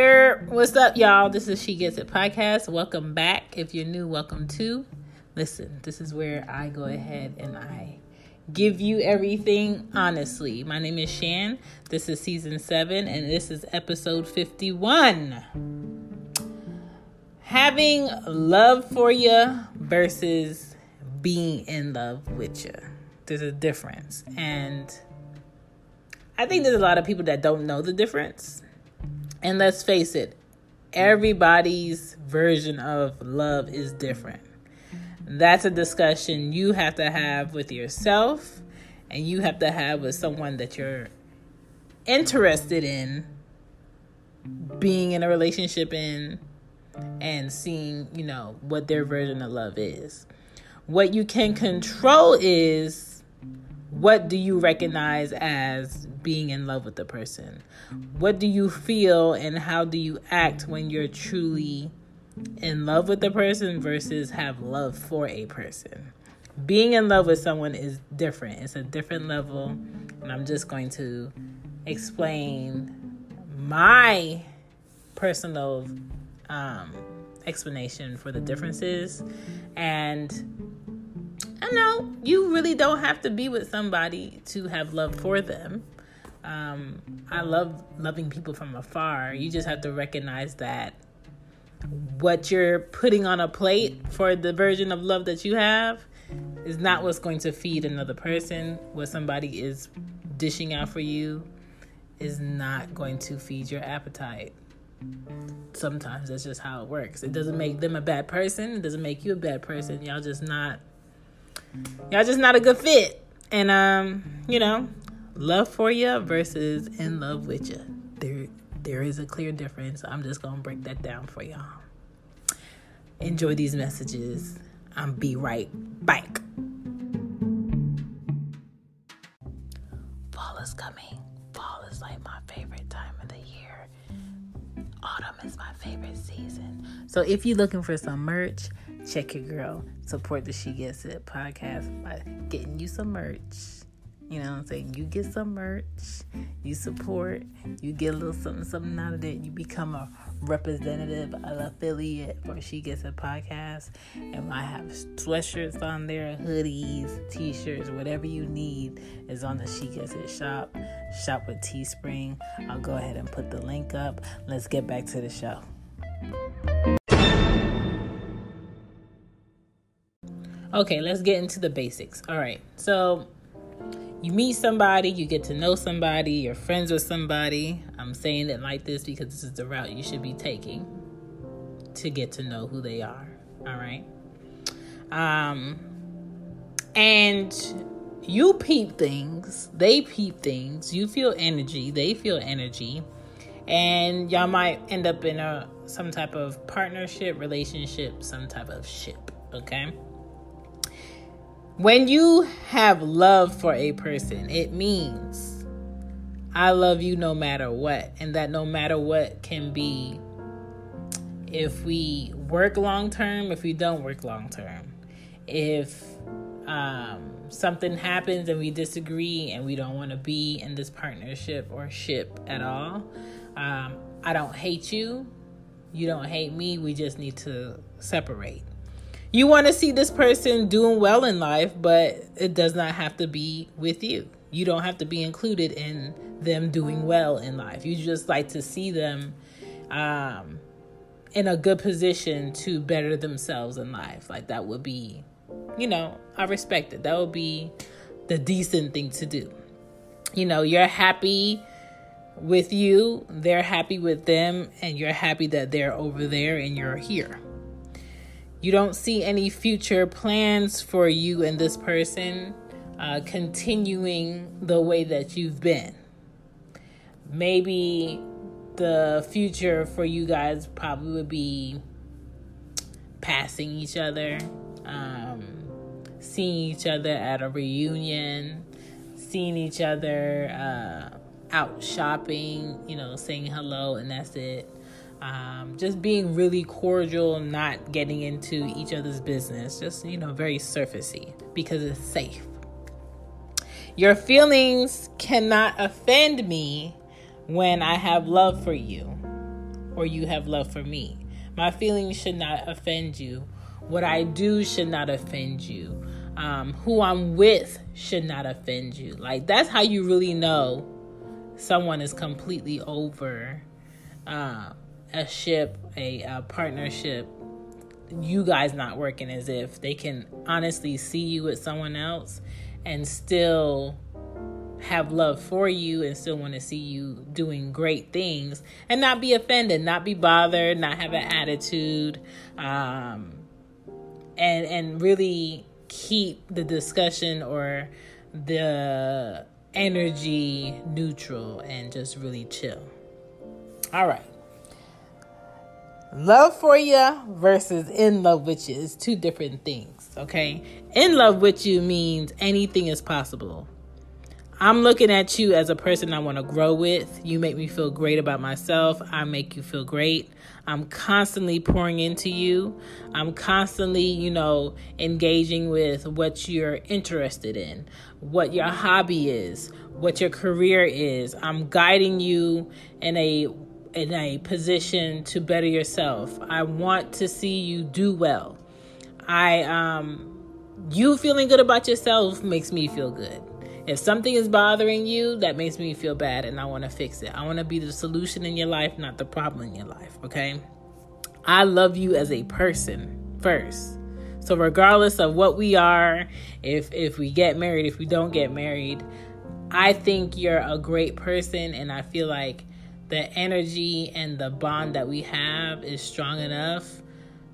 Here, what's up, y'all? This is She Gets It podcast. Welcome back. If you're new, welcome to. Listen, this is where I go ahead and I give you everything honestly. My name is Shan. This is season seven, and this is episode 51. Having love for you versus being in love with you. There's a difference. And I think there's a lot of people that don't know the difference. And let's face it, everybody's version of love is different. That's a discussion you have to have with yourself and you have to have with someone that you're interested in being in a relationship in and seeing, you know, what their version of love is. What you can control is what do you recognize as being in love with the person? What do you feel and how do you act when you're truly in love with the person versus have love for a person? Being in love with someone is different. It's a different level, and I'm just going to explain my personal um, explanation for the differences. And Know you really don't have to be with somebody to have love for them. Um, I love loving people from afar. You just have to recognize that what you're putting on a plate for the version of love that you have is not what's going to feed another person. What somebody is dishing out for you is not going to feed your appetite. Sometimes that's just how it works. It doesn't make them a bad person. It doesn't make you a bad person. Y'all just not y'all just not a good fit. And um, you know, love for you versus in love with you. There there is a clear difference. I'm just to break that down for y'all. Enjoy these messages. I'm be right back. Fall is coming. Fall is like my favorite time of the year. Autumn is my favorite season. So if you're looking for some merch, check your girl. Support the She Gets It podcast by getting you some merch. You know what I'm saying? You get some merch, you support, you get a little something, something out of it. You become a representative, an affiliate for She Gets It Podcast. And I have sweatshirts on there, hoodies, t shirts, whatever you need is on the She Gets It shop. Shop with Teespring. I'll go ahead and put the link up. Let's get back to the show. Okay, let's get into the basics. All right, so you meet somebody, you get to know somebody, you're friends with somebody. I'm saying it like this because this is the route you should be taking to get to know who they are. All right. Um, and you peep things, they peep things, you feel energy, they feel energy, and y'all might end up in a some type of partnership, relationship, some type of ship. Okay. When you have love for a person, it means I love you no matter what. And that no matter what can be if we work long term, if we don't work long term, if um, something happens and we disagree and we don't want to be in this partnership or ship at all. Um, I don't hate you. You don't hate me. We just need to separate you want to see this person doing well in life, but it does not have to be with you. You don't have to be included in them doing well in life. You just like to see them um, in a good position to better themselves in life. Like that would be, you know, I respect it. That would be the decent thing to do. You know, you're happy with you, they're happy with them, and you're happy that they're over there and you're here you don't see any future plans for you and this person uh, continuing the way that you've been. Maybe the future for you guys probably would be passing each other, um, seeing each other at a reunion, seeing each other uh, out shopping, you know, saying hello, and that's it um, just being really cordial, not getting into each other's business, just, you know, very surfacey because it's safe. Your feelings cannot offend me when I have love for you. or you have love for me. My feelings should not offend you. What I do should not offend you. Um, who I'm with should not offend you. Like, that's how you really know someone is completely over uh, a ship, a, a partnership, you guys not working as if they can honestly see you with someone else and still have love for you and still want to see you doing great things and not be offended, not be bothered, not have an attitude, um, and and really keep the discussion or the energy neutral and just really chill. All right. Love for you versus in love with you is two different things, okay? In love with you means anything is possible. I'm looking at you as a person I want to grow with. You make me feel great about myself. I make you feel great. I'm constantly pouring into you. I'm constantly, you know, engaging with what you're interested in, what your hobby is, what your career is. I'm guiding you in a in a position to better yourself. I want to see you do well. I um you feeling good about yourself makes me feel good. If something is bothering you, that makes me feel bad and I want to fix it. I want to be the solution in your life, not the problem in your life, okay? I love you as a person first. So regardless of what we are, if if we get married, if we don't get married, I think you're a great person and I feel like the energy and the bond that we have is strong enough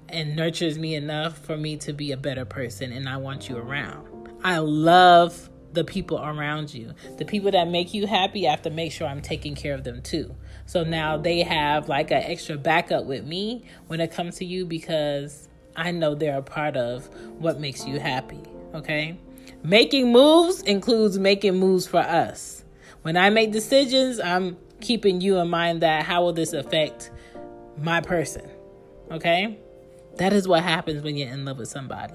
and nurtures me enough for me to be a better person and I want you around. I love the people around you. The people that make you happy, I have to make sure I'm taking care of them too. So now they have like an extra backup with me when it comes to you because I know they're a part of what makes you happy. Okay? Making moves includes making moves for us. When I make decisions, I'm keeping you in mind that how will this affect my person? Okay? That is what happens when you're in love with somebody.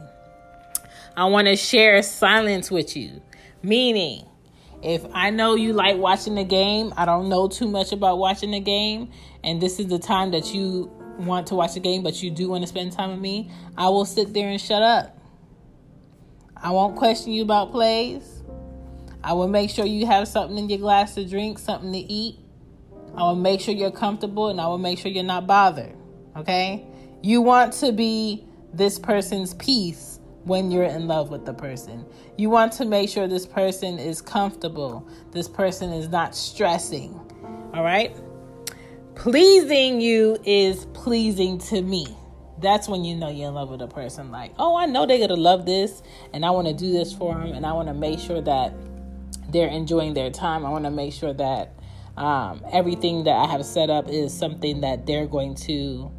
I want to share silence with you, meaning if I know you like watching the game, I don't know too much about watching the game, and this is the time that you want to watch the game, but you do want to spend time with me, I will sit there and shut up. I won't question you about plays. I will make sure you have something in your glass to drink, something to eat, I will make sure you're comfortable and I will make sure you're not bothered. Okay? You want to be this person's peace when you're in love with the person. You want to make sure this person is comfortable, this person is not stressing. All right? Pleasing you is pleasing to me. That's when you know you're in love with a person. Like, oh, I know they're going to love this, and I want to do this for them, and I want to make sure that they're enjoying their time. I want to make sure that um, everything that I have set up is something that they're going to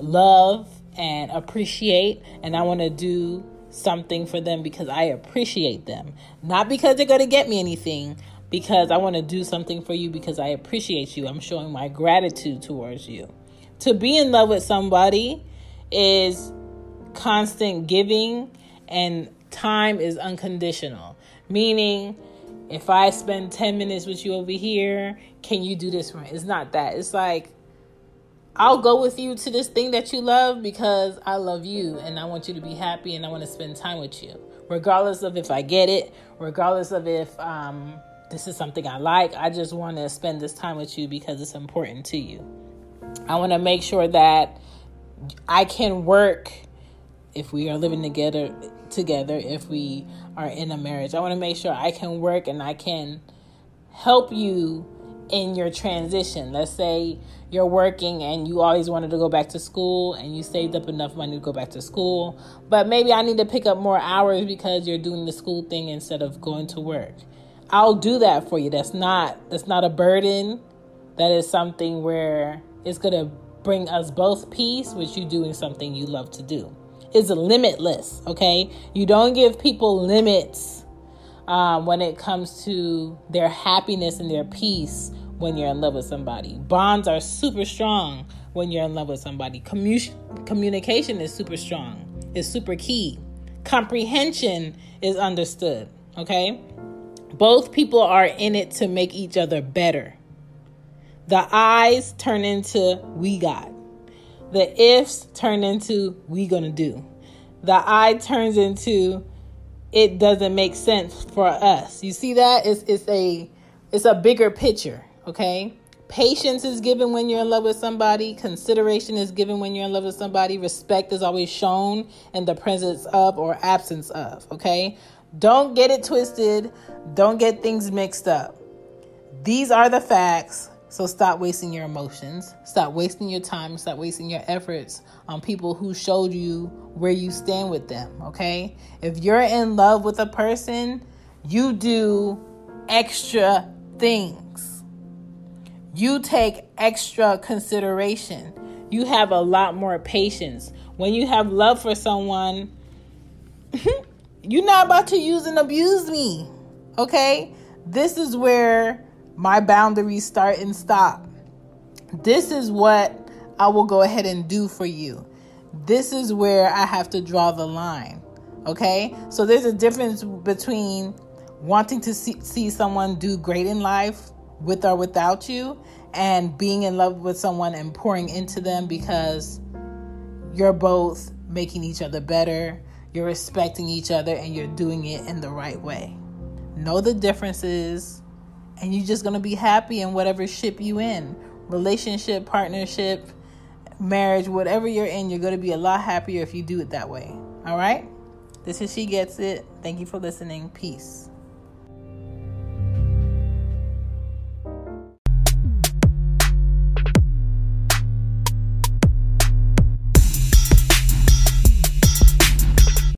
love and appreciate, and I want to do something for them because I appreciate them, not because they're going to get me anything. Because I want to do something for you because I appreciate you. I'm showing my gratitude towards you. To be in love with somebody is constant giving, and time is unconditional. Meaning, if I spend 10 minutes with you over here, can you do this for me? It's not that. It's like, I'll go with you to this thing that you love because I love you and I want you to be happy and I want to spend time with you. Regardless of if I get it, regardless of if um, this is something I like, I just want to spend this time with you because it's important to you. I want to make sure that I can work if we are living together together if we are in a marriage. I want to make sure I can work and I can help you in your transition. Let's say you're working and you always wanted to go back to school and you saved up enough money to go back to school, but maybe I need to pick up more hours because you're doing the school thing instead of going to work. I'll do that for you. That's not that's not a burden. That is something where it's going to bring us both peace with you doing something you love to do is limitless, okay? You don't give people limits um, when it comes to their happiness and their peace when you're in love with somebody. Bonds are super strong when you're in love with somebody. Commu- communication is super strong, it's super key. Comprehension is understood, okay? Both people are in it to make each other better. The eyes turn into we got. The ifs turn into we gonna do. The I turns into it doesn't make sense for us. You see that? It's it's a it's a bigger picture, okay? Patience is given when you're in love with somebody. Consideration is given when you're in love with somebody. Respect is always shown in the presence of or absence of, okay? Don't get it twisted. Don't get things mixed up. These are the facts. So stop wasting your emotions. Stop wasting your time. Stop wasting your efforts on people who showed you where you stand with them, okay? If you're in love with a person, you do extra things. You take extra consideration. You have a lot more patience. When you have love for someone, you're not about to use and abuse me, okay? This is where my boundaries start and stop. This is what I will go ahead and do for you. This is where I have to draw the line. Okay? So there's a difference between wanting to see, see someone do great in life with or without you and being in love with someone and pouring into them because you're both making each other better, you're respecting each other, and you're doing it in the right way. Know the differences and you're just to be happy in whatever ship you in. Relationship partnership marriage whatever you're in you're to be a lot happier if you do it that way. All right? This is she gets it. Thank you for listening. Peace